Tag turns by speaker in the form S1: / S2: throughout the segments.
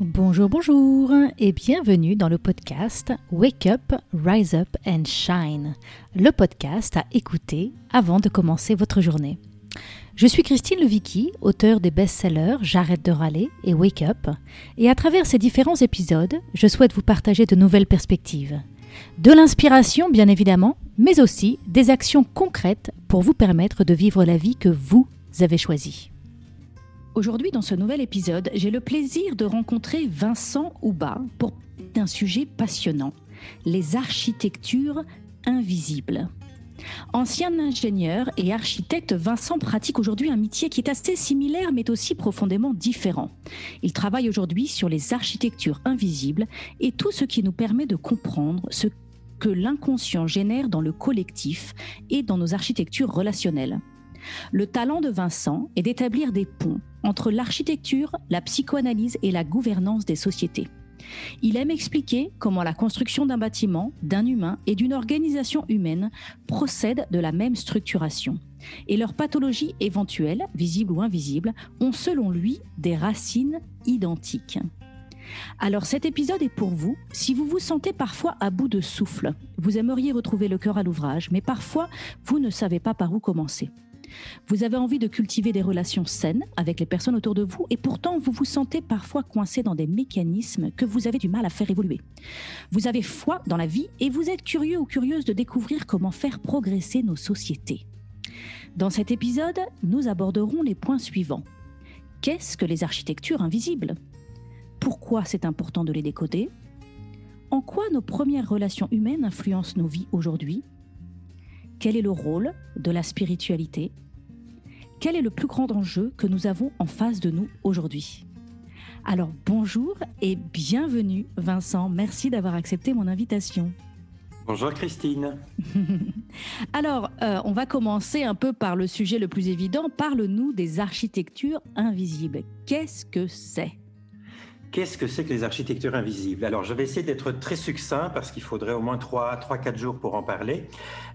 S1: Bonjour, bonjour et bienvenue dans le podcast Wake Up, Rise Up and Shine, le podcast à écouter avant de commencer votre journée. Je suis Christine Levicki, auteure des best-sellers J'arrête de râler et Wake Up, et à travers ces différents épisodes, je souhaite vous partager de nouvelles perspectives. De l'inspiration, bien évidemment, mais aussi des actions concrètes pour vous permettre de vivre la vie que vous avez choisie. Aujourd'hui, dans ce nouvel épisode, j'ai le plaisir de rencontrer Vincent Houba pour un sujet passionnant, les architectures invisibles. Ancien ingénieur et architecte, Vincent pratique aujourd'hui un métier qui est assez similaire mais aussi profondément différent. Il travaille aujourd'hui sur les architectures invisibles et tout ce qui nous permet de comprendre ce que l'inconscient génère dans le collectif et dans nos architectures relationnelles. Le talent de Vincent est d'établir des ponts entre l'architecture, la psychoanalyse et la gouvernance des sociétés. Il aime expliquer comment la construction d'un bâtiment, d'un humain et d'une organisation humaine procède de la même structuration. Et leurs pathologies éventuelles, visibles ou invisibles, ont selon lui des racines identiques. Alors cet épisode est pour vous si vous vous sentez parfois à bout de souffle. Vous aimeriez retrouver le cœur à l'ouvrage, mais parfois vous ne savez pas par où commencer. Vous avez envie de cultiver des relations saines avec les personnes autour de vous et pourtant vous vous sentez parfois coincé dans des mécanismes que vous avez du mal à faire évoluer. Vous avez foi dans la vie et vous êtes curieux ou curieuse de découvrir comment faire progresser nos sociétés. Dans cet épisode, nous aborderons les points suivants. Qu'est-ce que les architectures invisibles? Pourquoi c'est important de les décoder? En quoi nos premières relations humaines influencent nos vies aujourd'hui? Quel est le rôle de la spiritualité? Quel est le plus grand enjeu que nous avons en face de nous aujourd'hui? Alors bonjour et bienvenue Vincent, merci d'avoir accepté mon invitation.
S2: Bonjour Christine.
S1: Alors, euh, on va commencer un peu par le sujet le plus évident. Parle-nous des architectures invisibles. Qu'est-ce que c'est?
S2: Qu'est-ce que c'est que les architectures invisibles? Alors, je vais essayer d'être très succinct parce qu'il faudrait au moins 3-4 jours pour en parler.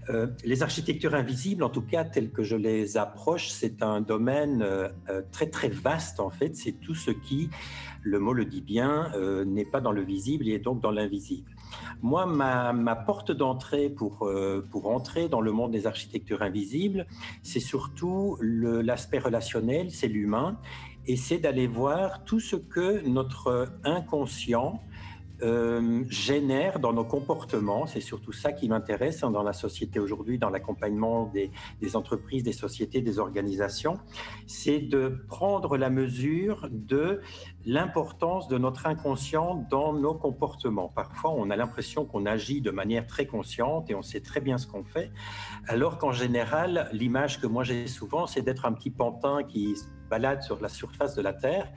S2: Euh, les architectures invisibles, en tout cas, telles que je les approche, c'est un domaine euh, euh, très, très vaste, en fait. C'est tout ce qui, le mot le dit bien, n'est pas dans le visible et donc dans l'invisible. Moi, ma, ma porte d'entrée pour, pour entrer dans le monde des architectures invisibles, c'est surtout l'aspect relationnel, c'est l'humain et c'est d'aller voir tout ce que notre inconscient euh, génère dans nos comportements. C'est surtout ça qui m'intéresse hein, dans la société aujourd'hui, dans l'accompagnement des, des, entreprises, des sociétés, des organisations. C'est de prendre la mesure de l'importance de notre inconscient dans nos comportements. Parfois, on a l'impression qu'on agit de manière très consciente et on sait très bien ce qu'on fait, alors qu'en général, l'image que moi j'ai souvent, c'est d'être un petit pantin qui balade sur la surface de la Terre,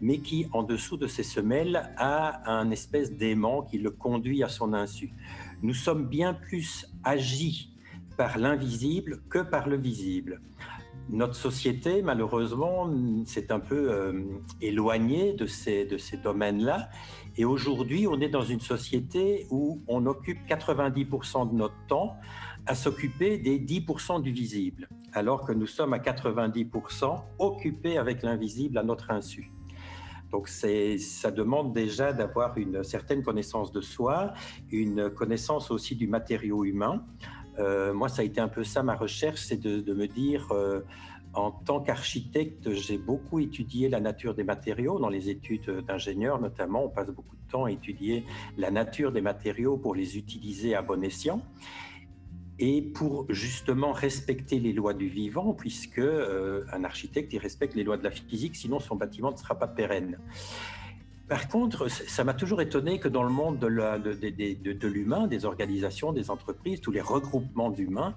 S2: mais qui, en dessous de ses semelles, a un espèce d'aimant qui le conduit à son insu. Nous sommes bien plus agis par l'invisible que par le visible. Notre société, malheureusement, s'est un peu euh, éloignée de ces, de ces domaines-là. Et aujourd'hui, on est dans une société où on occupe 90% de notre temps à s'occuper des 10% du visible, alors que nous sommes à 90% occupés avec l'invisible à notre insu. Donc ça demande déjà d'avoir une certaine connaissance de soi, une connaissance aussi du matériau humain. Euh, moi, ça a été un peu ça ma recherche, c'est de, me dire, euh, en tant qu'architecte, j'ai beaucoup étudié la nature des matériaux dans les études d'ingénieur notamment. On passe beaucoup de temps à étudier la nature des matériaux pour les utiliser à bon escient et pour justement respecter les lois du vivant, puisque euh, un architecte il respecte les lois de la physique, sinon son bâtiment ne sera pas pérenne. Par contre, ça m'a toujours étonné que dans le monde de, l'humain, des organisations, des entreprises, tous les regroupements d'humains,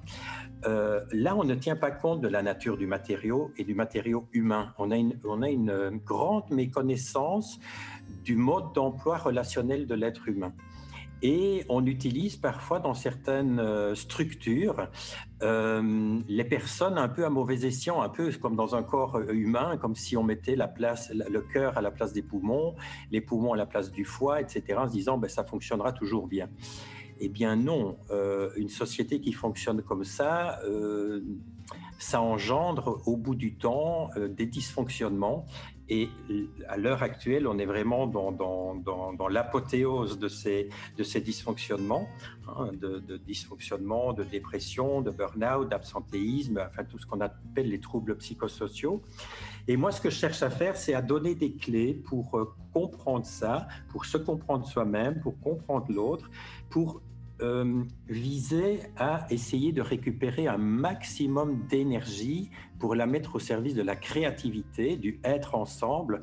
S2: euh, là, on ne tient pas compte de la nature du matériau et du matériau humain. On a une, on a une grande méconnaissance du mode d'emploi relationnel de l'être humain. Et on utilise parfois dans certaines euh, structures euh, les personnes un peu à mauvais escient, un peu comme dans un corps euh, humain, comme si on mettait le cœur à la place des poumons, les poumons à la place du foie, etc., en se disant ben, ça fonctionnera toujours bien. Eh bien non, une société qui fonctionne comme ça ça engendre au bout du temps des dysfonctionnements et à l'heure actuelle, on est vraiment dans, l'apothéose de ces, de ces dysfonctionnements, hein, de, de dysfonctionnements, de dépression, de burn-out, d'absentéisme, enfin tout ce qu'on appelle les troubles psychosociaux. Et moi, ce que je cherche à faire, c'est à donner des clés pour euh, comprendre ça, pour se comprendre soi-même, pour comprendre l'autre, pour euh, visait à essayer de récupérer un maximum d'énergie pour la mettre au service de la créativité, du être ensemble,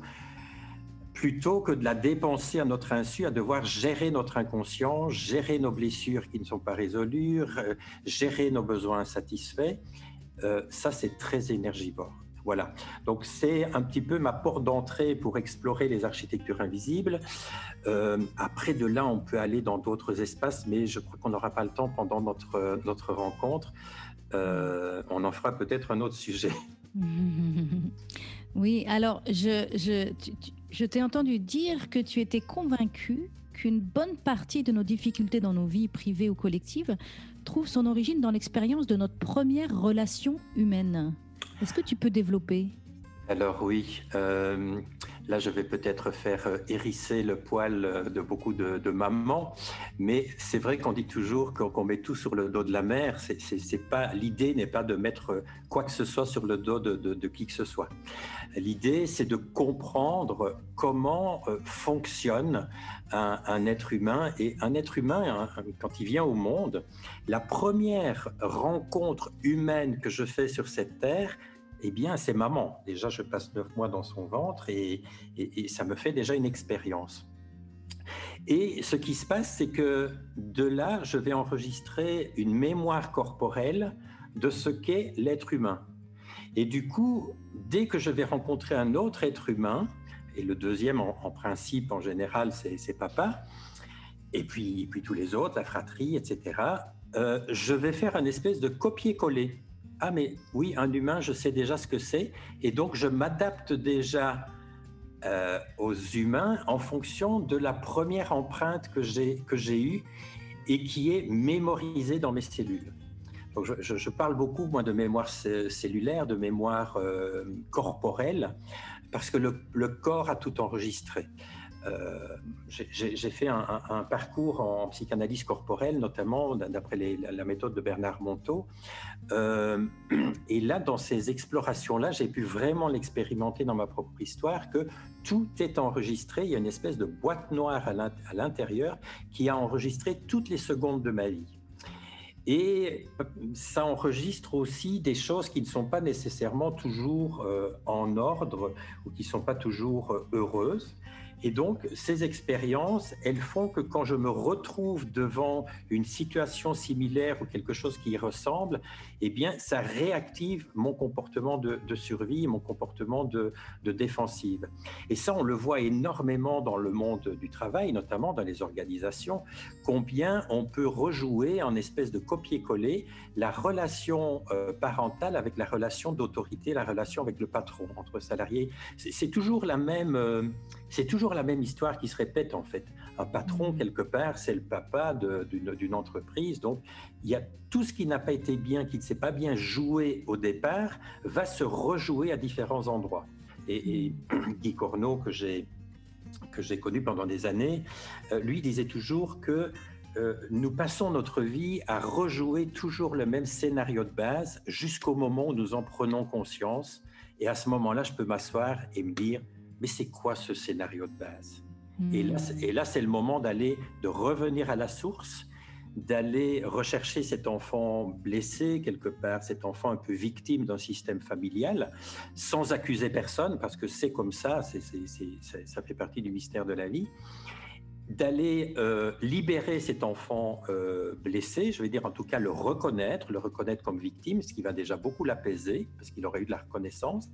S2: plutôt que de la dépenser à notre insu, à devoir gérer notre inconscient, gérer nos blessures qui ne sont pas résolues, euh, gérer nos besoins insatisfaits. Euh, ça, c'est très énergivore. Voilà. Donc c'est un petit peu ma porte d'entrée pour explorer les architectures invisibles. Euh, après de là, on peut aller dans d'autres espaces, mais je crois qu'on n'aura pas le temps pendant notre notre rencontre. Euh, on en fera peut-être un autre sujet.
S1: Oui, alors je, je, je t'ai entendu dire que tu étais convaincu qu'une bonne partie de nos difficultés dans nos vies privées ou collectives trouve son origine dans l'expérience de notre première relation humaine. Est-ce que tu peux développer?
S2: Alors oui, euh, là je vais peut-être faire euh, hérisser le poil euh, de beaucoup de, mamans, mais c'est vrai qu'on dit toujours qu'on met tout sur le dos de la mère. C'est pas l'idée n'est pas de mettre quoi que ce soit sur le dos de, qui que ce soit. L'idée c'est de comprendre comment fonctionne un, un, être humain et un être humain quand il vient au monde, la première rencontre humaine que je fais sur cette terre eh bien, c'est maman. Déjà, je passe neuf mois dans son ventre et, ça me fait déjà une expérience. Et ce qui se passe, c'est que de là, je vais enregistrer une mémoire corporelle de ce qu'est l'être humain. Et du coup, dès que je vais rencontrer un autre être humain, et le deuxième, en, principe, en général, c'est papa, et puis, puis tous les autres, la fratrie, etc., euh, je vais faire un espèce de copier-coller ah mais oui, un humain, je sais déjà ce que c'est, et donc je m'adapte déjà euh, aux humains en fonction de la première empreinte que j'ai eue et qui est mémorisée dans mes cellules. Donc je, je, parle beaucoup moi de mémoire cellulaire, de mémoire euh, corporelle, parce que le, le, corps a tout enregistré. Euh, j'ai fait un, parcours en psychanalyse corporelle, notamment d'après la méthode de Bernard Monteau. Euh, et là, dans ces explorations-là, j'ai pu vraiment l'expérimenter dans ma propre histoire, que tout est enregistré. Il y a une espèce de boîte noire à l'intérieur qui a enregistré toutes les secondes de ma vie. Et ça enregistre aussi des choses qui ne sont pas nécessairement toujours euh, en ordre ou qui ne sont pas toujours heureuses. Et donc, ces expériences, elles font que quand je me retrouve devant une situation similaire ou quelque chose qui y ressemble, eh bien, ça réactive mon comportement de, survie, mon comportement de, de, défensive. Et ça, on le voit énormément dans le monde du travail, notamment dans les organisations, combien on peut rejouer en espèce de copier-coller la relation euh, parentale avec la relation d'autorité, la relation avec le patron entre salariés. C'est toujours la même, euh, c'est toujours la même histoire qui se répète en fait. Un patron, mm. quelque part, c'est le papa d'une entreprise. Donc, il y a tout ce qui n'a pas été bien, qui ne s'est pas bien joué au départ, va se rejouer à différents endroits. Et, mm. Guy Corneau, que j'ai que j'ai connu pendant des années, euh, lui disait toujours que euh, nous passons notre vie à rejouer toujours le même scénario de base jusqu'au moment où nous en prenons conscience. Et à ce moment-là, je peux m'asseoir et me dire, mais c'est quoi ce scénario de base? Et là, hmm. et là c'est le moment d'aller, de revenir à la source, d'aller rechercher cet enfant blessé quelque part, cet enfant un peu victime d'un système familial, sans accuser personne, parce que c'est comme ça, c'est, ça fait partie du mystère de la vie d'aller euh, libérer cet enfant euh, blessé, je vais dire en tout cas le reconnaître, le reconnaître comme victime, ce qui va déjà beaucoup l'apaiser, parce qu'il aurait eu de la reconnaissance.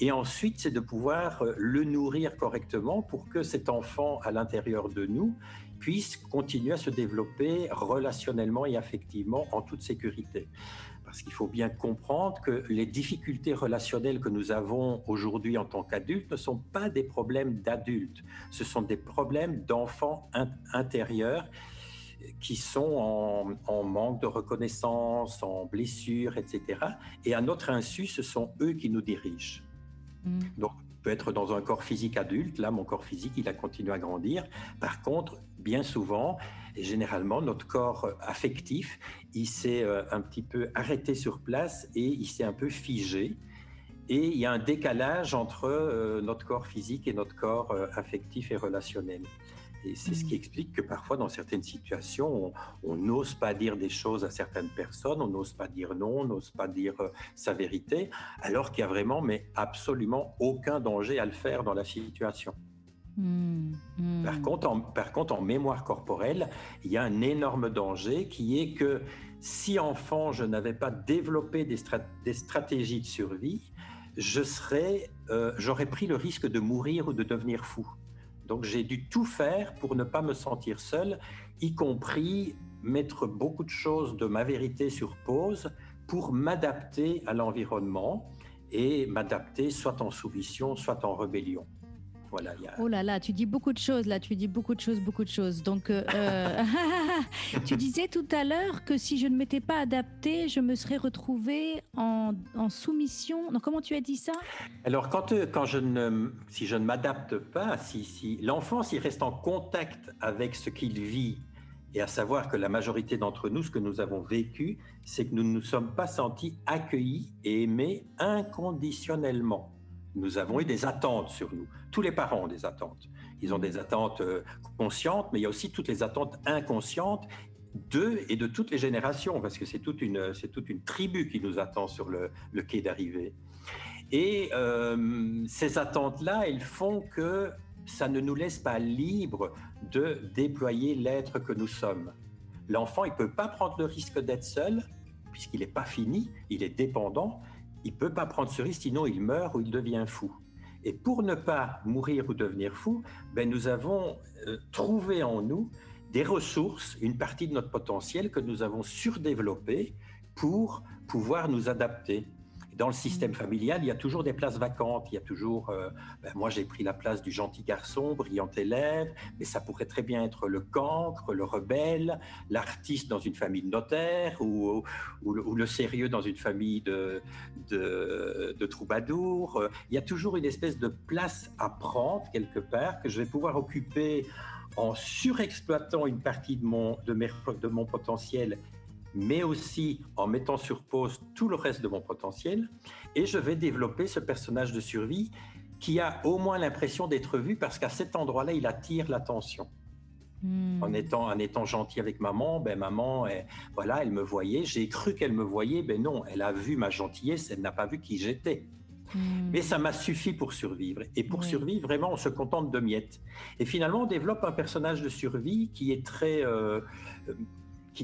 S2: Et ensuite, c'est de pouvoir euh, le nourrir correctement pour que cet enfant à l'intérieur de nous puisse continuer à se développer relationnellement et affectivement en toute sécurité. Parce qu'il faut bien comprendre que les difficultés relationnelles que nous avons aujourd'hui en tant qu'adultes ne sont pas des problèmes d'adultes, ce sont des problèmes d'enfants intérieurs qui sont en, manque de reconnaissance, en blessure, etc. Et à notre insu, ce sont eux qui nous dirigent. Mm. Donc, peut être dans un corps physique adulte. Là, mon corps physique, il a continué à grandir. Par contre, bien souvent, et généralement, notre corps affectif, il s'est euh, un petit peu arrêté sur place et il s'est un peu figé. Et il y a un décalage entre euh, notre corps physique et notre corps euh, affectif et relationnel. Et c'est ce qui mm. explique que parfois, dans certaines situations, on n'ose pas dire des choses à certaines personnes, on n'ose pas dire non, on n'ose pas dire euh, sa vérité, alors qu'il y a vraiment, mais absolument aucun danger à le faire dans la situation. Par, contre, en, par contre, en mémoire corporelle, il y a un énorme danger qui est que si enfant, je n'avais pas développé des, des stratégies de survie, je serais, euh, j'aurais pris le risque de mourir ou de devenir fou. Donc j'ai dû tout faire pour ne pas me sentir seul, y compris mettre beaucoup de choses de ma vérité sur pause pour m'adapter à l'environnement et m'adapter soit en soumission, soit en rébellion.
S1: Oh là là, tu dis beaucoup de choses là, tu dis beaucoup de choses, beaucoup de choses. Donc, euh, euh, tu disais tout à l'heure que si je ne m'étais pas adapté, je me serais retrouvé en, soumission. Donc, comment tu as dit ça?
S2: Alors, quand, euh, quand je ne, si je ne m'adapte pas, si, si l'enfant s'il reste en contact avec ce qu'il vit, et à savoir que la majorité d'entre nous, ce que nous avons vécu, c'est que nous ne nous sommes pas sentis accueillis et aimés inconditionnellement nous avons eu des attentes sur nous. Tous les parents ont des attentes. Ils ont des attentes euh, conscientes, mais il y a aussi toutes les attentes inconscientes d'eux et de toutes les générations, parce que c'est toute une, c'est toute une tribu qui nous attend sur le, quai d'arrivée. Et euh, ces attentes-là, elles font que ça ne nous laisse pas libres de déployer l'être que nous sommes. L'enfant, il peut pas prendre le risque d'être seul, puisqu'il n'est pas fini, il est dépendant, il peut pas prendre ce risque, sinon il meurt ou il devient fou. Et pour ne pas mourir ou devenir fou, ben nous avons euh, trouvé en nous des ressources, une partie de notre potentiel que nous avons surdéveloppé pour pouvoir nous adapter. Dans le système mm. familial, il y a toujours des places vacantes. Il y a toujours, euh, ben, moi j'ai pris la place du gentil garçon, brillant élève, mais ça pourrait très bien être le cancre, le rebelle, l'artiste dans une famille de notaires ou, ou, le, sérieux dans une famille de, de, de troubadours. Il y a toujours une espèce de place à prendre quelque part que je vais pouvoir occuper en surexploitant une partie de mon, de, mes, de mon potentiel mais aussi en mettant sur pause tout le reste de mon potentiel. Et je vais développer ce personnage de survie qui a au moins l'impression d'être vu parce qu'à cet endroit-là, il attire l'attention. Hmm. En, étant, en étant gentil avec maman, ben maman, elle, voilà, elle me voyait. J'ai cru qu'elle me voyait, ben non, elle a vu ma gentillesse, elle n'a pas vu qui j'étais. Hmm. Mais ça m'a suffi pour survivre. Et pour survivre, vraiment, on se contente de miettes. Et finalement, on développe un personnage de survie qui est très euh,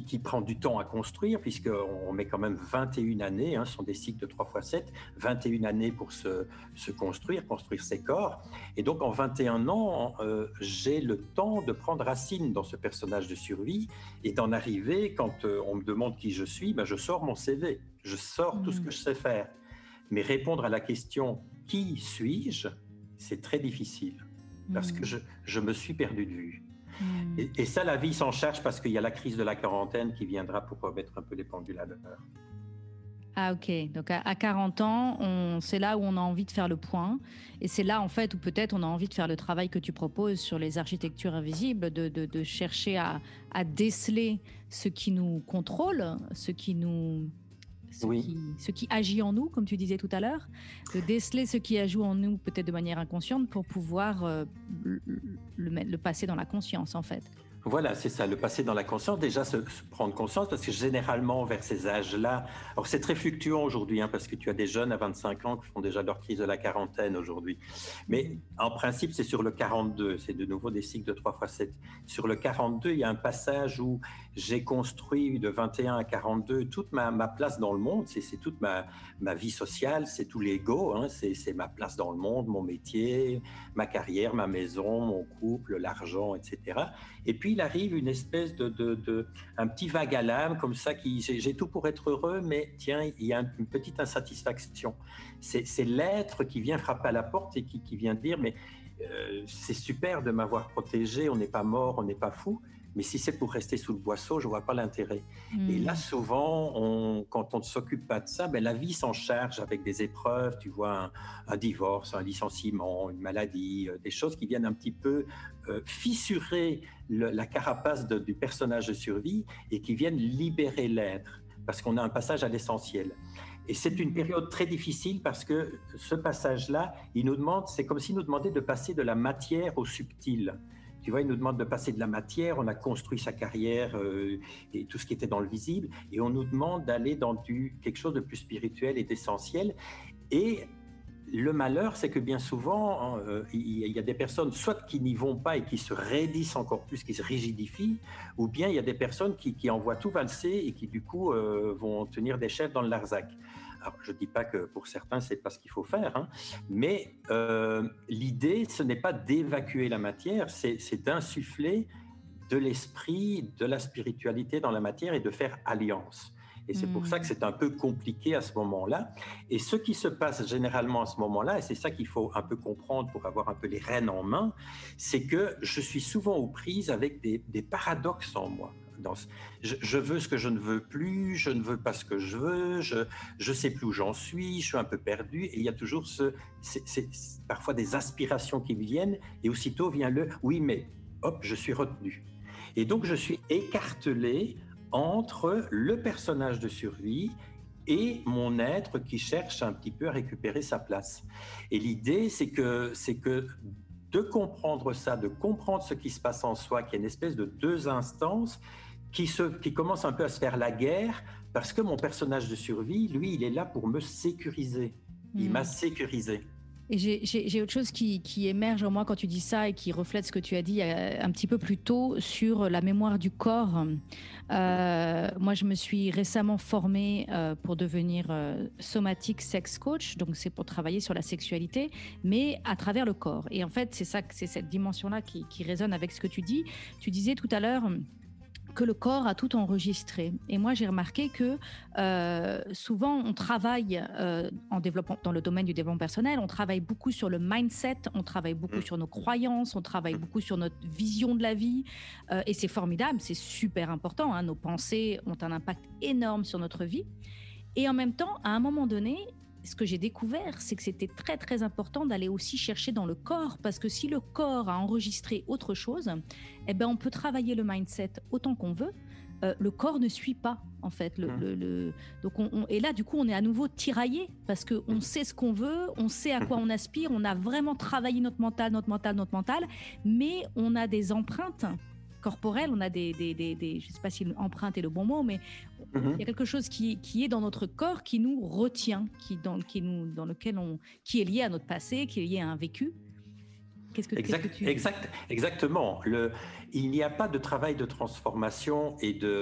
S2: qui, prend du temps à construire, puisqu'on met quand même 21 années, hein, ce sont des cycles de 3 x 7, 21 années pour se, se, construire, construire ses corps. Et donc en 21 ans, euh, j'ai le temps de prendre racine dans ce personnage de survie et d'en arriver, quand euh, on me demande qui je suis, ben, je sors mon CV, je sors tout ce mmh. que je sais faire. Mais répondre à la question qui suis-je, c'est très difficile, parce mmh. que je, je me suis perdu de vue. Hmm. Et, ça, la vie s'en charge parce qu'il y a la crise de la quarantaine qui viendra pour remettre un peu les pendules à l'heure.
S1: Ah ok, donc à, 40 ans, c'est là où on a envie de faire le point. Et c'est là en fait où peut-être on a envie de faire le travail que tu proposes sur les architectures invisibles, de, chercher à, à, déceler ce qui nous contrôle, ce qui nous ce, qui, ce qui agit en nous, comme tu disais tout à l'heure, de déceler ce qui agit en nous peut-être de manière inconsciente pour pouvoir euh, le, le, passer dans la conscience en fait.
S2: Voilà, c'est ça, le passer dans la conscience, déjà se, prendre conscience, parce que généralement, vers ces âges-là, alors c'est très fluctuant aujourd'hui, hein, parce que tu as des jeunes à 25 ans qui font déjà leur crise de la quarantaine aujourd'hui. Mais en principe, c'est sur le 42, c'est de nouveau des cycles de 3 x 7. Sur le 42, il y a un passage où j'ai construit de 21 à 42 toute ma, place dans le monde, c'est toute ma, ma vie sociale, c'est tout l'ego, hein, c'est ma place dans le monde, mon métier, ma carrière, ma maison, mon couple, l'argent, etc. Et puis, il arrive une espèce de, de, un petit vague à l'âme comme ça qui j'ai tout pour être heureux, mais tiens, il y a une petite insatisfaction. C'est l'être qui vient frapper à la porte et qui, qui vient dire mais euh, c'est super de m'avoir protégé, on n'est pas mort, on n'est pas fou, mais si c'est pour rester sous le boisseau, je vois pas l'intérêt.
S1: Hmm.
S2: Et là, souvent, on, quand on ne s'occupe pas de ça, ben, la vie s'en charge avec des épreuves, tu vois, un, un divorce, un licenciement, une maladie, euh, des choses qui viennent un petit peu euh, fissurer le, la carapace de, du personnage de survie et qui viennent libérer l'être, parce qu'on a un passage à l'essentiel. Et c'est une période très difficile parce que ce passage-là, il nous demande, c'est comme s'il nous demandait de passer de la matière au subtil. Tu vois, il nous demande de passer de la matière, on a construit sa carrière euh, et tout ce qui était dans le visible, et on nous demande d'aller dans quelque chose de plus spirituel et d'essentiel. Et le malheur, c'est que bien souvent, euh, il y a des personnes soit qui n'y vont pas et qui se raidissent encore plus, qui se rigidifient, ou bien il y a des personnes qui, qui envoient tout valser et qui du coup euh, vont tenir des chefs dans le Larzac. Alors, je ne dis pas que pour certains, c'est pas ce qu'il faut faire, hein, mais euh, l'idée, ce n'est pas d'évacuer la matière, c'est d'insuffler de l'esprit, de la spiritualité dans la matière et de faire alliance. Et c'est pour ça que c'est un peu compliqué à ce moment-là. Et ce qui se passe généralement à ce moment-là, et c'est ça qu'il faut un peu comprendre pour avoir un peu les rênes en main, c'est que je suis souvent aux prises avec des, des paradoxes en moi. Dans je, veux ce que je ne veux plus, je ne veux pas ce que je veux, je je sais plus où j'en suis, je suis un peu perdu. Et il y a toujours ce, c'est parfois des aspirations qui viennent, et aussitôt vient le oui, mais hop, je suis retenu. Et donc je suis écartelé entre le personnage de survie et mon être qui cherche un petit peu à récupérer sa place. Et l'idée, c'est que, c'est que de comprendre ça, de comprendre ce qui se passe en soi, qu'il y a une espèce de deux instances qui, se, qui commencent un peu à se faire la guerre, parce que mon personnage de survie, lui, il est là pour me sécuriser. Il mmh. m'a sécurisé.
S1: Et j'ai autre chose qui, qui, émerge en moi quand tu dis ça et qui reflète ce que tu as dit euh, un petit peu plus tôt sur la mémoire du corps. Euh, moi, je me suis récemment formée euh, pour devenir euh, somatic sex coach, donc c'est pour travailler sur la sexualité, mais à travers le corps. Et en fait, c'est ça, c'est cette dimension-là qui, qui résonne avec ce que tu dis. Tu disais tout à l'heure que le corps a tout enregistré. Et moi, j'ai remarqué que euh, souvent, on travaille euh, en développement, dans le domaine du développement personnel, on travaille beaucoup sur le mindset, on travaille beaucoup mmh. sur nos croyances, on travaille mmh. beaucoup sur notre vision de la vie. Euh, et c'est formidable, c'est super important. Hein, nos pensées ont un impact énorme sur notre vie. Et en même temps, à un moment donné, ce que j'ai découvert, c'est que c'était très très important d'aller aussi chercher dans le corps, parce que si le corps a enregistré autre chose, eh ben on peut travailler le mindset autant qu'on veut. Euh, le corps ne suit pas en fait. Le, mmh. le, le... donc on, on, et là du coup on est à nouveau tiraillé parce que on sait ce qu'on veut, on sait à quoi on aspire, on a vraiment travaillé notre mental, notre mental, notre mental, mais on a des empreintes corporelle, on a des, des, des, des je ne sais pas si empreinte est le bon mot, mais mm -hmm. il y a quelque chose qui, qui, est dans notre corps qui nous retient, qui, dans, qui nous, dans lequel on, qui est lié à notre passé, qui est lié à un vécu.
S2: Qu'est-ce que, exact, que tu... exact, Exactement. Le, il n'y a pas de travail de transformation et de,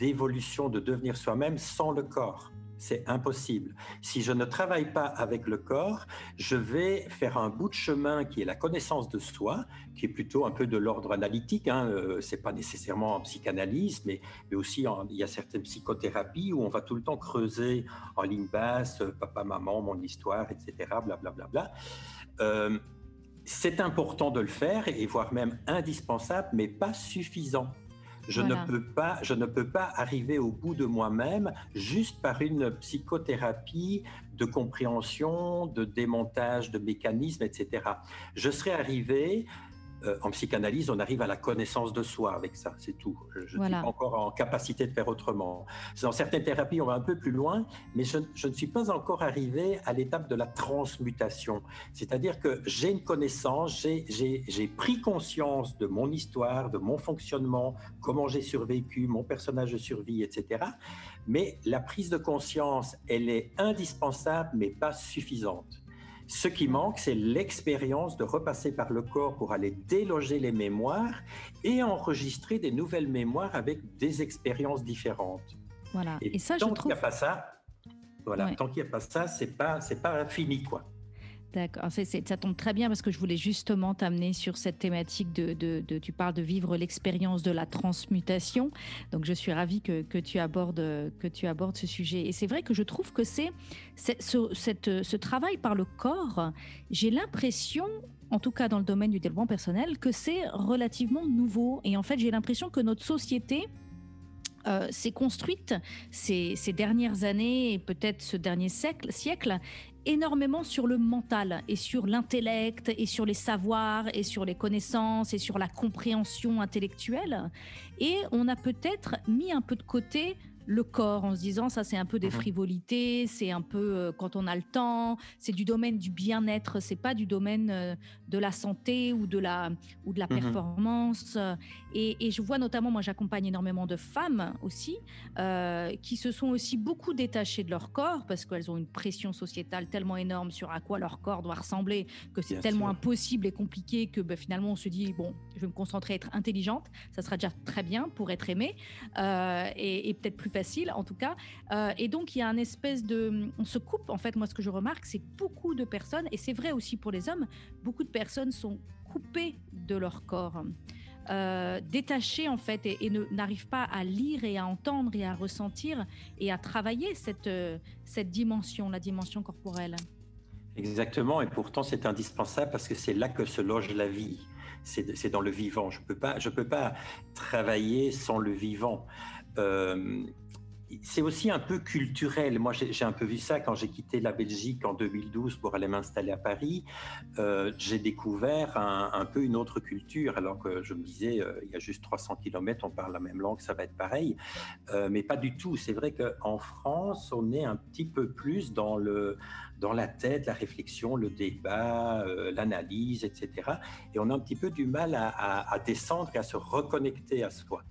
S2: d'évolution, de, de devenir soi-même sans le corps. C'est impossible. Si je ne travaille pas avec le corps, je vais faire un bout de chemin qui est la connaissance de soi, qui est plutôt un peu de l'ordre analytique. Hein. Euh, c'est pas nécessairement en psychanalyse, mais, aussi il y a certaines psychothérapies où on va tout le temps creuser en ligne basse, euh, papa, maman, mon histoire, etc. Blablabla. Bla, bla, bla. euh, c'est important de le faire et voire même indispensable, mais pas suffisant. Je, voilà. ne peux pas, je ne peux pas arriver au bout de moi-même juste par une psychothérapie de compréhension, de démontage de mécanismes, etc. Je serais arrivé euh, en psychanalyse, on arrive à la connaissance de soi avec ça, c'est tout. Je ne voilà. suis pas encore en capacité de faire autrement. Dans certaines thérapies, on va un peu plus loin, mais je, je ne suis pas encore arrivé à l'étape de la transmutation. C'est-à-dire que j'ai une connaissance, j'ai pris conscience de mon histoire, de mon fonctionnement, comment j'ai survécu, mon personnage de survie, etc. Mais la prise de conscience, elle est indispensable, mais pas suffisante. Ce qui manque, c'est l'expérience de repasser par le corps pour aller déloger les mémoires et enregistrer des nouvelles mémoires avec des expériences différentes.
S1: Voilà.
S2: Et, et ça, tant je trouve. qu'il n'y a pas ça, voilà, ouais. tant qu'il n'y a pas ça, c'est pas, c'est pas infini, quoi.
S1: D'accord, ça tombe très bien parce que je voulais justement t'amener sur cette thématique de, tu parles de vivre l'expérience de la transmutation. Donc je suis ravie que, que, tu abordes que tu abordes ce sujet. Et c'est vrai que je trouve que c'est ce travail par le corps. J'ai l'impression en tout cas dans le domaine du développement personnel, que c'est relativement nouveau. Et en fait, j'ai l'impression que notre société euh, s'est construite ces, dernières années et peut-être ce dernier siècle énormément sur le mental et sur l'intellect et sur les savoirs et sur les connaissances et sur la compréhension intellectuelle. Et on a peut-être mis un peu de côté le corps en se disant ça c'est un peu des mhm. frivolités, c'est un peu euh, quand on a le temps, c'est du domaine du bien-être, c'est pas du domaine euh, de la santé ou de la ou de la mhm. performance. Et, et, je vois notamment, moi j'accompagne énormément de femmes aussi euh, qui se sont aussi beaucoup détachées de leur corps parce qu'elles ont une pression sociétale tellement énorme sur à quoi leur corps doit ressembler que c'est tellement impossible et compliqué que ben, finalement on se dit bon je vais me concentrer à être intelligente, ça sera déjà très bien pour être aimée et, et peut-être plus facile en tout cas. Euh, et donc il y a un espèce de, on se coupe en fait. Moi ce que je remarque, c'est beaucoup de personnes et c'est vrai aussi pour les hommes, beaucoup de personnes sont coupées de leur corps. Euh, détachées en fait et, n'arrivent pas à lire et à entendre et à ressentir et à travailler cette, euh, cette dimension, la dimension corporelle.
S2: Exactement, et pourtant c'est indispensable parce que c'est là que se loge la vie. C'est dans le vivant. Je peux, pas, je peux pas travailler sans le vivant. C'est aussi un peu culturel. Moi, j'ai un peu vu ça quand j'ai quitté la Belgique en 2012 pour aller m'installer à Paris. Euh, j'ai découvert un, peu une autre culture, alors que je me disais, euh, il y a juste 300 km, on parle la même langue, ça va être pareil. Euh, mais pas du tout. C'est vrai qu'en France, on est un petit peu plus dans, le, dans la tête, la réflexion, le débat, l'analyse, etc. Et on a un petit peu du mal à, descendre et à se reconnecter à soi.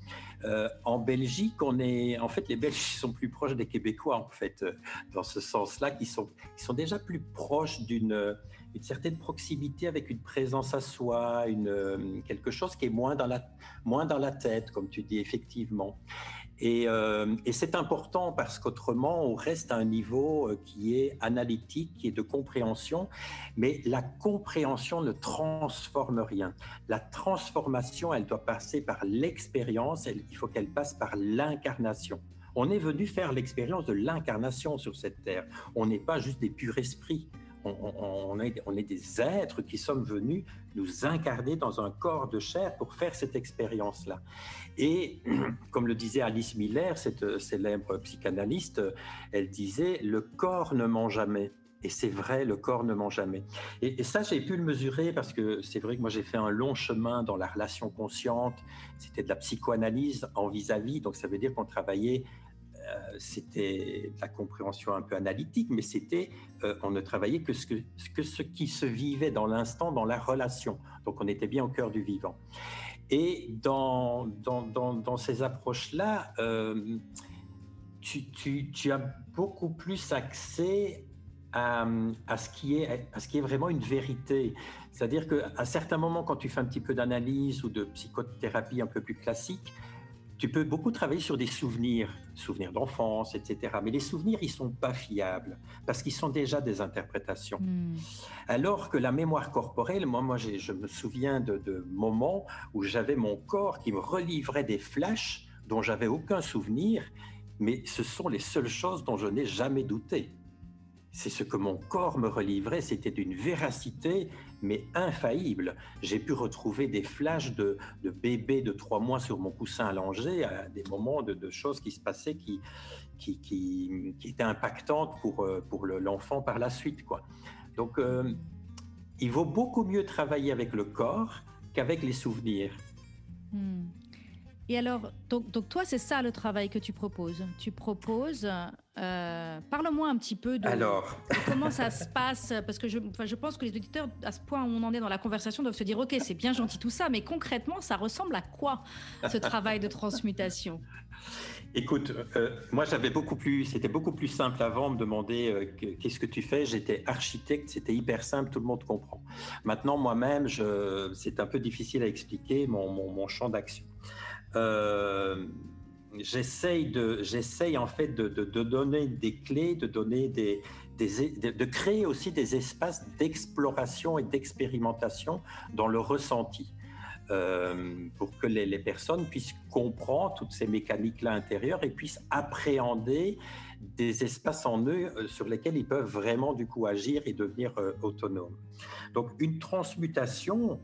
S2: en Belgique, on est, en fait, les Belges sont plus proches des Québécois, en fait, euh, dans ce sens-là, qui sont, qui sont déjà plus proches d'une une certaine proximité avec une présence à soi, une, euh, quelque chose qui est moins dans, la, moins dans la tête, comme tu dis, effectivement. Et, euh, et c'est important parce qu'autrement, on reste à un niveau qui est analytique, qui est de compréhension, mais la compréhension ne transforme rien. La transformation, elle doit passer par l'expérience, il faut qu'elle passe par l'incarnation. On est venu faire l'expérience de l'incarnation sur cette terre. On n'est pas juste des purs esprits. On, est, des êtres qui sommes venus nous incarner dans un corps de chair pour faire cette expérience-là. Et comme le disait Alice Miller, cette célèbre psychanalyste, elle disait, le corps ne ment jamais. Et c'est vrai, le corps ne ment jamais. Et, ça, j'ai pu le mesurer parce que c'est vrai que moi, j'ai fait un long chemin dans la relation consciente. C'était de la psychoanalyse en vis-à-vis. donc, ça veut dire qu'on travaillait euh, c'était la compréhension un peu analytique, mais c'était, euh, on ne travaillait que ce, que, ce qui se vivait dans l'instant, dans la relation. Donc on était bien au cœur du vivant. Et dans, dans, dans, ces approches-là, euh, tu, tu, tu, as beaucoup plus accès à, à, ce qui est, à ce qui est vraiment une vérité. C'est-à-dire qu'à certains moments, quand tu fais un petit peu d'analyse ou de psychothérapie un peu plus classique, tu peux beaucoup travailler sur des souvenirs, souvenirs d'enfance, etc. Mais les souvenirs, ils sont pas fiables parce qu'ils sont déjà des interprétations. Hmm. Alors que la mémoire corporelle, moi, moi, je me souviens de, de moments où j'avais mon corps qui me relivrait des flashs dont j'avais aucun souvenir, mais ce sont les seules choses dont je n'ai jamais douté c'est ce que mon corps me relivrait, c'était d'une véracité, mais infaillible. J'ai pu retrouver des flashs de, de bébés de trois mois sur mon coussin allongé, à des moments de, choses qui se passaient qui, qui, qui, étaient impactantes pour, euh, pour l'enfant par la suite. Quoi. Donc, euh, il vaut beaucoup mieux travailler avec le corps qu'avec les souvenirs.
S1: Hmm. Et alors, donc, donc toi, c'est ça le travail que tu proposes. Tu proposes, euh, parle-moi un petit peu de,
S2: alors.
S1: comment ça se passe, parce que je, je pense que les auditeurs, à ce point où on en est dans la conversation, doivent se dire, OK, c'est bien gentil tout ça, mais concrètement, ça ressemble à quoi ce travail de transmutation?
S2: Écoute, euh, moi j'avais beaucoup plus, c'était beaucoup plus simple avant, me demander euh, qu'est-ce que tu fais? J'étais architecte, c'était hyper simple, tout le monde comprend. Maintenant, moi-même, c'est un peu difficile à expliquer mon, mon, mon champ d'action. Euh, j'essaye de, j'essaye en fait de, de, donner des clés, de donner des, de, créer aussi des espaces d'exploration et d'expérimentation dans le ressenti. Euh, pour que les, personnes puissent comprendre toutes ces mécaniques-là intérieures et puissent appréhender des espaces en eux euh, sur lesquels ils peuvent vraiment du coup agir et devenir autonomes. Donc une transmutation,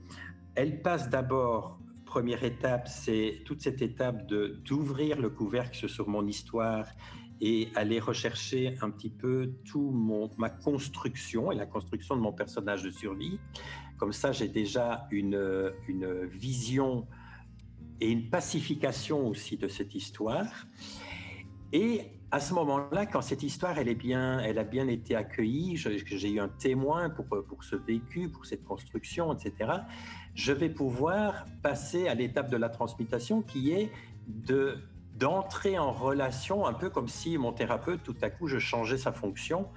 S2: elle passe d'abord première étape, c'est toute cette étape de d'ouvrir le couvercle sur mon histoire et aller rechercher un petit peu tout mon, ma construction et la construction de mon personnage de survie. Comme ça, j'ai déjà une, une vision et une pacification aussi de cette histoire. Et à ce moment-là, quand cette histoire elle est bien, elle a bien été accueillie, j'ai eu un témoin pour, pour ce vécu, pour cette construction, etc., je vais pouvoir passer à l'étape de la transmutation qui est de d'entrer en relation, un peu comme si mon thérapeute, tout à coup, je changeais sa fonction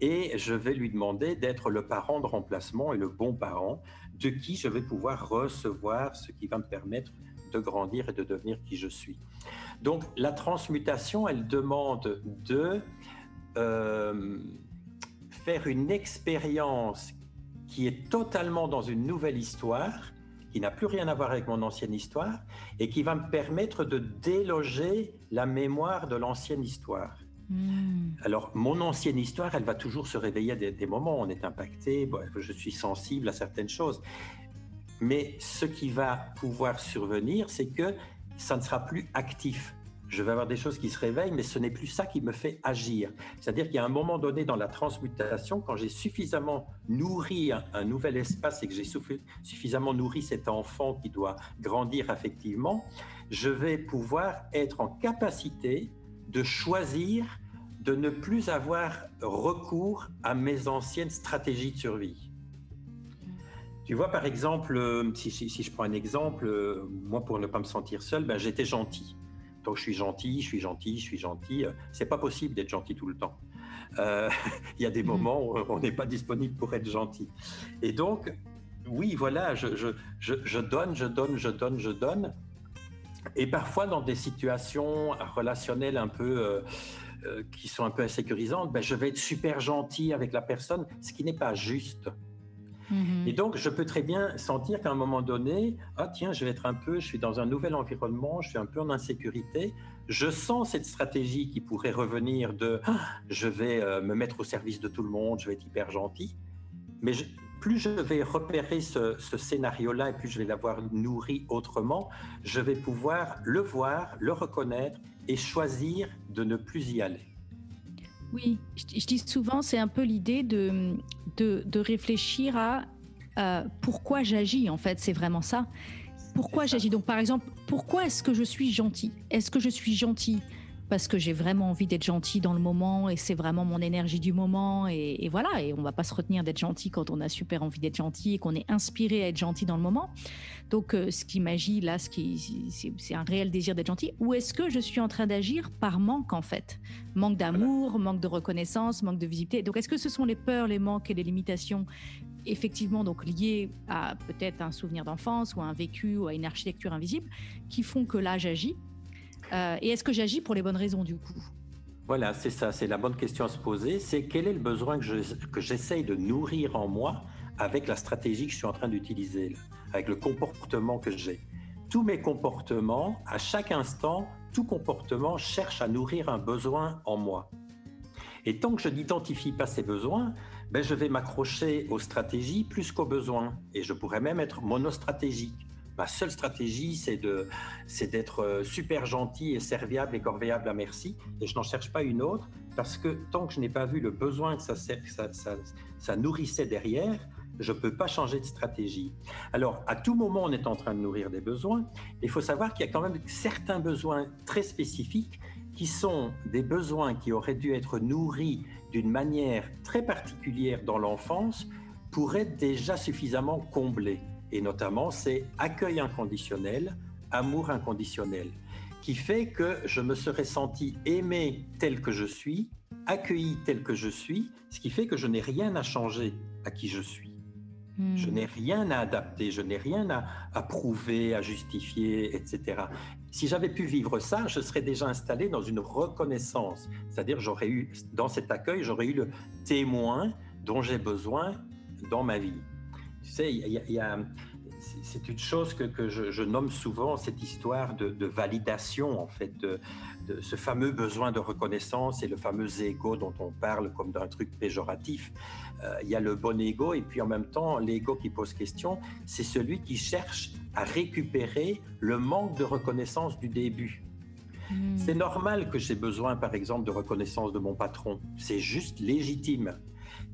S2: et je vais lui demander d'être le parent de remplacement et le bon parent de qui je vais pouvoir recevoir ce qui va me permettre de grandir et de devenir qui je suis. Donc la transmutation, elle demande de euh, faire une expérience qui est totalement dans une nouvelle histoire qui n'a plus rien à voir avec mon ancienne histoire et qui va me permettre de déloger la mémoire de l'ancienne histoire. Hmm. Alors, mon ancienne histoire, elle va toujours se réveiller à des, moments où on est impacté, je suis sensible à certaines choses. Mais ce qui va pouvoir survenir, c'est que ça ne sera plus actif je vais avoir des choses qui se réveillent, mais ce n'est plus ça qui me fait agir. C'est-à-dire qu'il y a un moment donné dans la transmutation, quand j'ai suffisamment nourri un, nouvel espace et que j'ai suffisamment nourri cet enfant qui doit grandir affectivement, je vais pouvoir être en capacité de choisir de ne plus avoir recours à mes anciennes stratégies de survie. Tu vois, par exemple, euh, si, je prends un exemple, euh, moi, pour ne pas me sentir seul, ben, j'étais gentil. Donc je suis gentil, je suis gentil, je suis gentil. C'est pas possible d'être gentil tout le temps. Euh, il y a des mhm. moments où on n'est pas disponible pour être gentil. Et donc, oui, voilà, je, je, je, donne, je donne, je donne, je donne. Et parfois dans des situations relationnelles un peu euh, euh, qui sont un peu insécurisantes, ben, je vais être super gentil avec la personne, ce qui n'est pas juste. Et donc, je peux très bien sentir qu'à un moment donné, ah tiens, je vais être un peu, je suis dans un nouvel environnement, je suis un peu en insécurité. Je sens cette stratégie qui pourrait revenir de, ah, je vais euh, me mettre au service de tout le monde, je vais être hyper gentil. Mais plus je vais repérer ce scénario-là et plus je vais l'avoir nourri autrement, je vais pouvoir le voir, le reconnaître et choisir de ne plus y aller.
S1: Oui, je, dis souvent, c'est un peu l'idée de, de, réfléchir à pourquoi j'agis, en fait, c'est vraiment ça. Pourquoi j'agis? Donc, par exemple, pourquoi est-ce que je suis gentil? Est-ce que je suis gentil? Parce que j'ai vraiment envie d'être gentil dans le moment et c'est vraiment mon énergie du moment et, voilà. Et on va pas se retenir d'être gentil quand on a super envie d'être gentil et qu'on est inspiré à être gentil dans le moment. Donc euh, ce qui m'agit là, ce qui c'est un réel désir d'être gentil. Ou est-ce que je suis en train d'agir par manque en fait, manque d'amour, manque de reconnaissance, manque de visibilité. Donc est-ce que ce sont les peurs, les manques et les limitations effectivement donc liées à peut-être un souvenir d'enfance ou à un vécu ou à une architecture invisible qui font que là j'agis? Euh, et est-ce que j'agis pour les bonnes raisons du coup?
S2: Voilà, c'est ça, c'est la bonne question à se poser. C'est quel est le besoin que j'essaye de nourrir en moi avec la stratégie que je suis en train d'utiliser, avec le comportement que j'ai? Tous mes comportements, à chaque instant, tout comportement cherche à nourrir un besoin en moi. Et tant que je n'identifie pas ces besoins, ben je vais m'accrocher aux stratégies plus qu'aux besoins. Et je pourrais même être monostratégique ma seule stratégie, c'est de, c'est d'être euh, super gentil et serviable et corvéable à merci. Et je n'en cherche pas une autre parce que tant que je n'ai pas vu le besoin que ça, ça, nourrissait derrière, je ne peux pas changer de stratégie. Alors, à tout moment, on est en train de nourrir des besoins. Il faut savoir qu'il y a quand même certains besoins très spécifiques qui sont des besoins qui auraient dû être nourris d'une manière très particulière dans l'enfance pour être déjà suffisamment comblés et notamment c'est accueil inconditionnel, amour inconditionnel, qui fait que je me serais senti aimé tel que je suis, accueilli tel que je suis, ce qui fait que je n'ai rien à changer à qui je suis. Je hmm. n'ai rien à adapter, je n'ai rien à, à, prouver, à justifier, etc. Si j'avais pu vivre ça, je serais déjà installé dans une reconnaissance. C'est-à-dire, j'aurais eu, dans cet accueil, j'aurais eu le témoin dont j'ai besoin dans ma vie. Tu sais, il y a, c'est une chose que, je, nomme souvent cette histoire de, validation, en fait, de, ce fameux besoin de reconnaissance et le fameux ego dont on parle comme d'un truc péjoratif. Euh, il y a le bon ego et puis en même temps, l'ego qui pose question, c'est celui qui cherche à récupérer le manque de reconnaissance du début. Hmm. C'est normal que j'ai besoin, par exemple, de reconnaissance de mon patron. C'est juste légitime.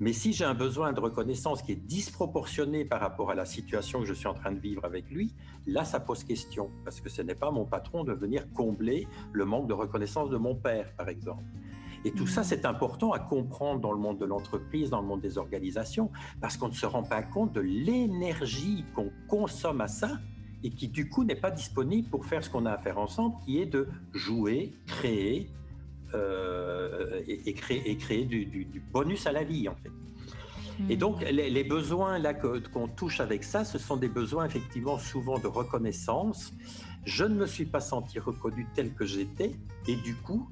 S2: Mais si j'ai un besoin de reconnaissance qui est disproportionné par rapport à la situation que je suis en train de vivre avec lui, là, ça pose question, parce que ce n'est pas mon patron de venir combler le manque de reconnaissance de mon père, par exemple. Et tout ça, c'est important à comprendre dans le monde de l'entreprise, dans le monde des organisations, parce qu'on ne se rend pas compte de l'énergie qu'on consomme à ça et qui, du coup, n'est pas disponible pour faire ce qu'on a à faire ensemble, qui est de jouer, créer, euh, et, créer, et créer du, bonus à la vie, en fait. Hmm. Et donc, les, besoins là qu'on touche avec ça, ce sont des besoins effectivement souvent de reconnaissance. Je ne me suis pas senti reconnu tel que j'étais, et du coup,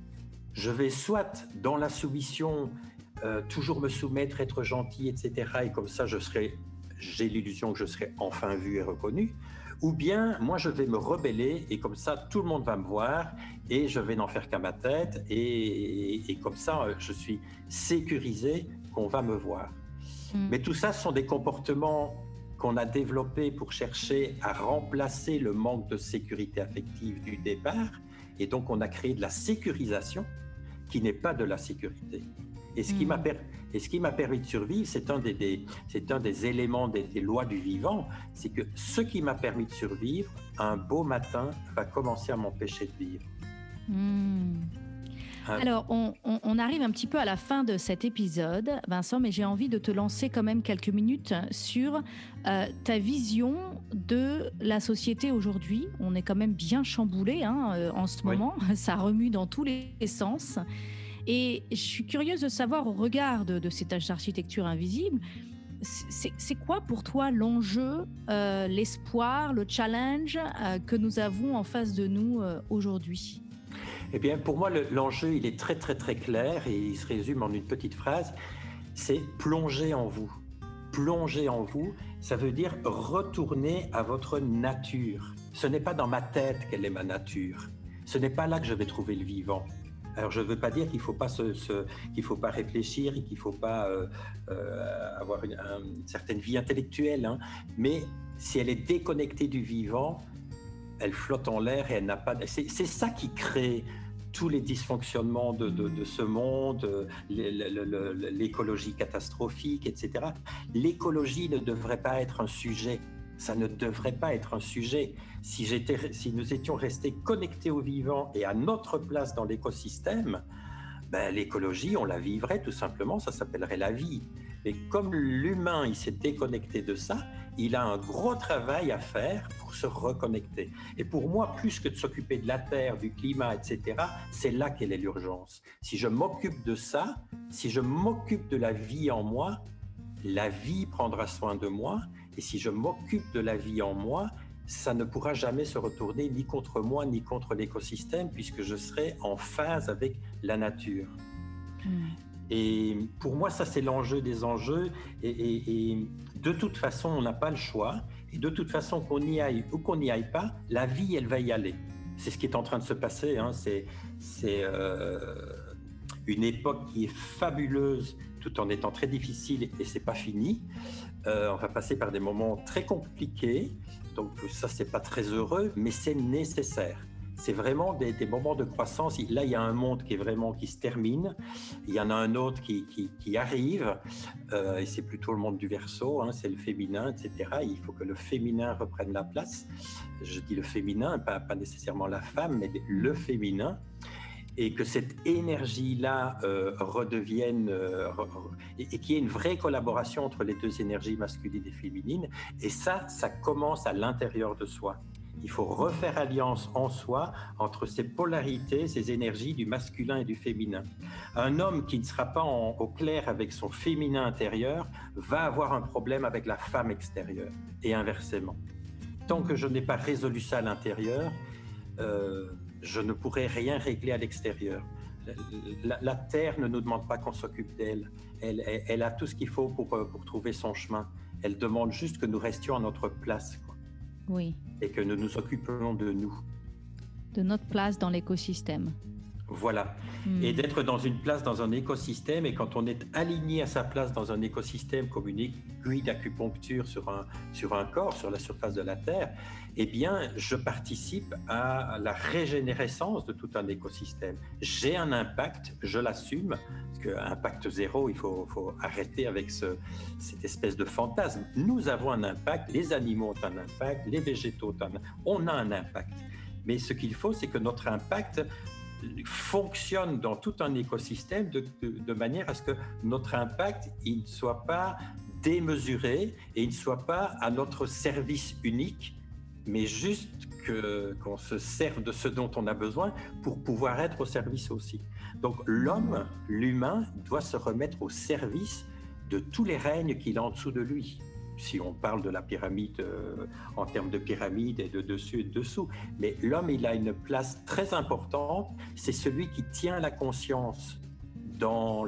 S2: je vais soit dans la soumission, euh, toujours me soumettre, être gentil, etc. Et comme ça, je serai, j'ai l'illusion que je serai enfin vu et reconnu. Ou bien, moi, je vais me rebeller et comme ça, tout le monde va me voir et je vais n'en faire qu'à ma tête et, comme ça, je suis sécurisé qu'on va me voir. Hmm. Mais tout ça, ce sont des comportements qu'on a développés pour chercher à remplacer le manque de sécurité affective du départ. Et donc, on a créé de la sécurisation qui n'est pas de la sécurité. Et ce qui m'a mm. permis de survivre, c'est un des, c'est un des éléments des, lois du vivant, c'est que ce qui m'a permis de survivre, un beau matin va commencer à m'empêcher de vivre.
S1: Mm. Hein? Alors, on, arrive un petit peu à la fin de cet épisode, Vincent, mais j'ai envie de te lancer quand même quelques minutes sur euh, ta vision de la société aujourd'hui. On est quand même bien chamboulé hein, euh, en ce moment, ça remue dans tous les sens. Et je suis curieuse de savoir, au regard de, cette architecture invisible, c'est quoi pour toi l'enjeu, euh, l'espoir, le challenge euh, que nous avons en face de nous euh, aujourd'hui?
S2: Eh bien, pour moi, l'enjeu, il est très, très, très clair et il se résume en une petite phrase. C'est plonger en vous. Plonger en vous, ça veut dire retourner à votre nature. Ce n'est pas dans ma tête quelle est ma nature. Ce n'est pas là que je vais trouver le vivant. Alors, je ne veux pas dire qu'il ne faut, pas réfléchir et qu'il ne faut pas euh, euh, avoir une, certaine vie intellectuelle, hein. mais si elle est déconnectée du vivant, elle flotte en l'air et elle n'a pas. C'est, ça qui crée tous les dysfonctionnements de ce monde, l'écologie catastrophique, etc. L'écologie ne devrait pas être un sujet ça ne devrait pas être un sujet. Si, nous étions restés connectés au vivant et à notre place dans l'écosystème, ben, l'écologie, on la vivrait tout simplement, ça s'appellerait la vie. Mais comme l'humain, il s'est déconnecté de ça, il a un gros travail à faire pour se reconnecter. Et pour moi, plus que de s'occuper de la Terre, du climat, etc., c'est là qu'elle est l'urgence. Si je m'occupe de ça, si je m'occupe de la vie en moi, la vie prendra soin de moi et si je m'occupe de la vie en moi, ça ne pourra jamais se retourner ni contre moi ni contre l'écosystème puisque je serai en phase avec la nature. Hmm. Et pour moi, ça c'est l'enjeu des enjeux. Et, de toute façon, on n'a pas le choix. Et de toute façon, qu'on y aille ou qu'on n'y aille pas, la vie, elle va y aller. C'est ce qui est en train de se passer. Hein. C'est euh, une époque qui est fabuleuse tout en étant très difficile et c'est pas fini. Euh, on va passer par des moments très compliqués, donc ça c'est pas très heureux, mais c'est nécessaire. C'est vraiment des, moments de croissance. Là, il y a un monde qui est vraiment qui se termine. Il y en a un autre qui, qui, arrive, euh, et c'est plutôt le monde du verso. Hein, c'est le féminin, etc. Il faut que le féminin reprenne la place. Je dis le féminin, pas, pas nécessairement la femme, mais le féminin et que cette énergie-là euh, redevienne euh, et, qu'il y ait une vraie collaboration entre les deux énergies masculines et féminines. Et ça, ça commence à l'intérieur de soi. Il faut refaire alliance en soi entre ces polarités, ces énergies du masculin et du féminin. Un homme qui ne sera pas au clair avec son féminin intérieur va avoir un problème avec la femme extérieure et inversement. Tant que je n'ai pas résolu ça à l'intérieur, je ne pourrais rien régler à l'extérieur. La, Terre ne nous demande pas qu'on s'occupe d'elle. Elle, a tout ce qu'il faut pour, pour, trouver son chemin. Elle demande juste que nous restions à notre place.
S1: Oui.
S2: Et que nous nous occupions de nous.
S1: De notre place dans l'écosystème.
S2: Voilà. Et hmm. d'être dans une place dans un écosystème, et quand on est aligné à sa place dans un écosystème comme une aiguille d'acupuncture sur un, sur un corps, sur la surface de la Terre, eh bien, je participe à la régénérescence de tout un écosystème. J'ai un impact, je l'assume, parce qu'un impact zéro, il faut, faut arrêter avec ce, cette espèce de fantasme. Nous avons un impact, les animaux ont un impact, les végétaux ont un impact, on a un impact. Mais ce qu'il faut, c'est que notre impact fonctionne dans tout un écosystème de, manière à ce que notre impact ne soit pas démesuré et ne soit pas à notre service unique, mais juste qu'on se serve de ce dont on a besoin pour pouvoir être au service aussi. Donc l'homme, l'humain, doit se remettre au service de tous les règnes qu'il a en dessous de lui si on parle de la pyramide euh, en termes de pyramide et de dessus et de dessous. Mais l'homme, il a une place très importante. C'est celui qui tient la conscience dans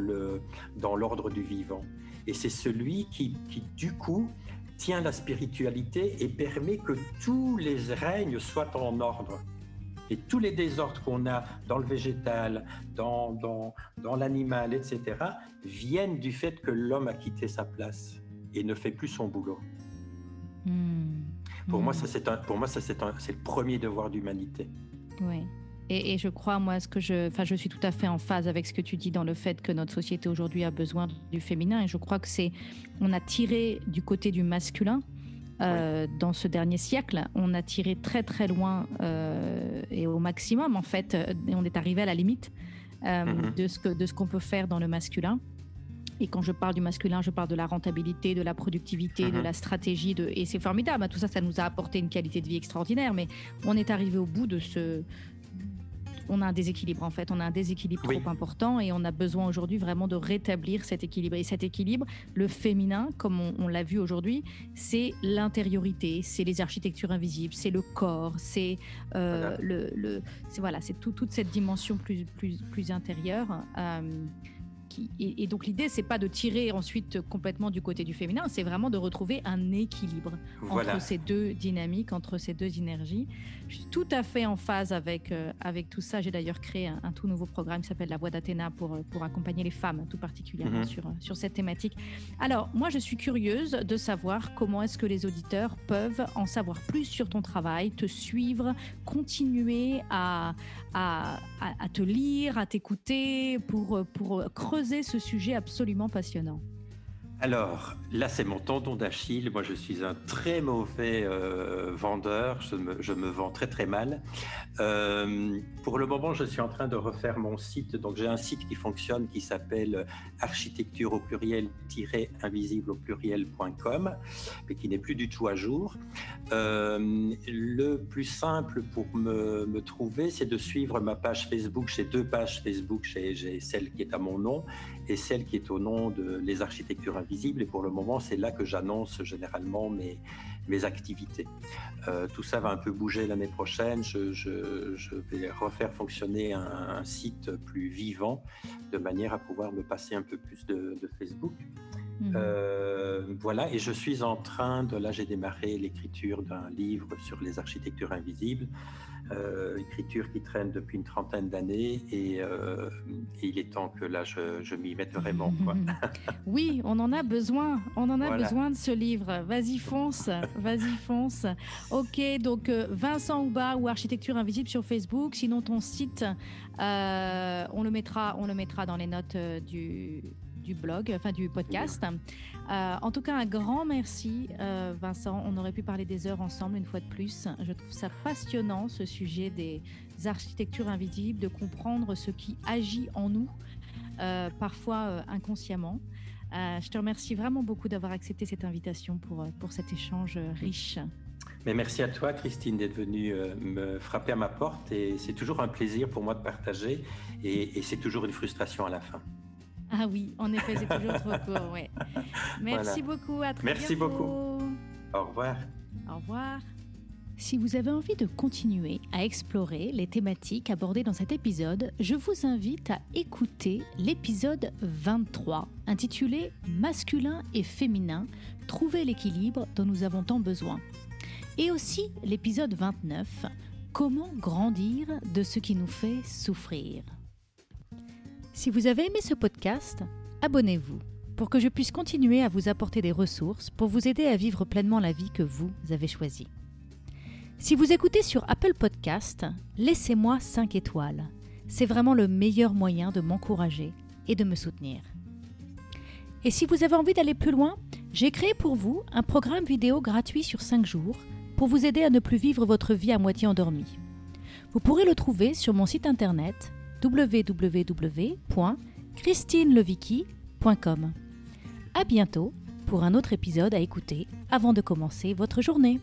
S2: dans l'ordre du vivant. Et c'est celui qui, qui, du coup, tient la spiritualité et permet que tous les règnes soient en ordre. Et tous les désordres qu'on a dans le végétal, dans, dans l'animal, etc., viennent du fait que l'homme a quitté sa place et ne fait plus son boulot. Hmm. Pour, Moi, hmm. ça, c'est un, pour moi, ça, c'est, le premier devoir d'humanité.
S1: Oui. Et, je crois, moi, ce que je, enfin, je suis tout à fait en phase avec ce que tu dis dans le fait que notre société aujourd'hui a besoin du féminin. Et je crois que c'est, on a tiré du côté du masculin euh, dans ce dernier siècle. On a tiré très très loin euh, et au maximum en fait. Et on est arrivé à la limite euh, mm-hmm. de ce que de ce qu'on peut faire dans le masculin. Et quand je parle du masculin, je parle de la rentabilité, de la productivité, de mhm. la stratégie. De... Et c'est formidable. Tout ça, ça nous a apporté une qualité de vie extraordinaire. Mais on est arrivé au bout de ce. On a un déséquilibre en fait, on a un déséquilibre trop important et on a besoin aujourd'hui vraiment de rétablir cet équilibre. Et cet équilibre, le féminin, comme on, l'a vu aujourd'hui, c'est l'intériorité, c'est les architectures invisibles, c'est le corps, c'est euh, le, le voilà, c'est toute cette dimension plus plus plus intérieure. Euh, et, donc l'idée, c'est pas de tirer ensuite complètement du côté du féminin, c'est vraiment de retrouver un équilibre entre ces deux dynamiques, entre ces deux énergies. Je suis tout à fait en phase avec, euh, avec tout ça. J'ai d'ailleurs créé un, tout nouveau programme qui s'appelle La Voix d'Athéna pour, euh, pour accompagner les femmes, tout particulièrement mhm. sur, sur cette thématique. Alors, moi, je suis curieuse de savoir comment est-ce que les auditeurs peuvent en savoir plus sur ton travail, te suivre, continuer à, à, te lire, à t'écouter pour creuser ce sujet absolument passionnant
S2: alors, là, c'est mon tendon d'Achille. Moi, je suis un très mauvais euh, vendeur. Je me, vends très, très mal. Euh, pour le moment, je suis en train de refaire mon site. Donc, j'ai un site qui fonctionne qui s'appelle architecture au pluriel-invisible au pluriel.com, mais qui n'est plus du tout à jour. Euh, le plus simple pour me, me trouver, c'est de suivre ma page Facebook. J'ai deux pages Facebook. J'ai celle qui est à mon nom et celle qui est au nom de Les Architectures Invisibles et pour le moment, c'est là que j'annonce généralement mes, mes activités. Euh, tout ça va un peu bouger l'année prochaine. Je, je, vais refaire fonctionner un, site plus vivant de manière à pouvoir me passer un peu plus de, Facebook. Mhm. Euh, voilà, et je suis en train de, là j'ai démarré l'écriture d'un livre sur les architectures invisibles euh, écriture qui traîne depuis une trentaine d'années et, euh, il est temps que là je, m'y mette vraiment.
S1: oui, on en a besoin, on en a besoin de ce livre. Vas-y fonce, vas-y fonce. Ok, donc Vincent Ouba ou Architecture Invisible sur Facebook. Sinon ton site, on le mettra, on le mettra dans les notes du du blog, enfin du podcast. Euh, en tout cas, un grand merci, euh, Vincent. On aurait pu parler des heures ensemble une fois de plus. Je trouve ça passionnant, ce sujet des architectures invisibles, de comprendre ce qui agit en nous, euh, parfois inconsciemment. je te remercie vraiment beaucoup d'avoir accepté cette invitation pour, pour cet échange riche.
S2: Mais merci à toi, Christine, d'être venue me frapper à ma porte. Et c'est toujours un plaisir pour moi de partager. et c'est toujours une frustration à la fin.
S1: Ah oui, en effet, c'est toujours trop court. Ouais. Merci beaucoup. À très
S2: Merci
S1: bientôt.
S2: beaucoup. Au revoir.
S1: Au revoir. Si vous avez envie de continuer à explorer les thématiques abordées dans cet épisode, je vous invite à écouter l'épisode 23 intitulé Masculin et féminin, trouver l'équilibre dont nous avons tant besoin. Et aussi l'épisode 29 Comment grandir de ce qui nous fait souffrir. Si vous avez aimé ce podcast, abonnez-vous pour que je puisse continuer à vous apporter des ressources pour vous aider à vivre pleinement la vie que vous avez choisie. Si vous écoutez sur Apple Podcast, laissez-moi 5 étoiles. C'est vraiment le meilleur moyen de m'encourager et de me soutenir. Et si vous avez envie d'aller plus loin, j'ai créé pour vous un programme vidéo gratuit sur 5 jours pour vous aider à ne plus vivre votre vie à moitié endormie. Vous pourrez le trouver sur mon site internet www.christinelevicki.com. À bientôt pour un autre épisode à écouter avant de commencer votre journée.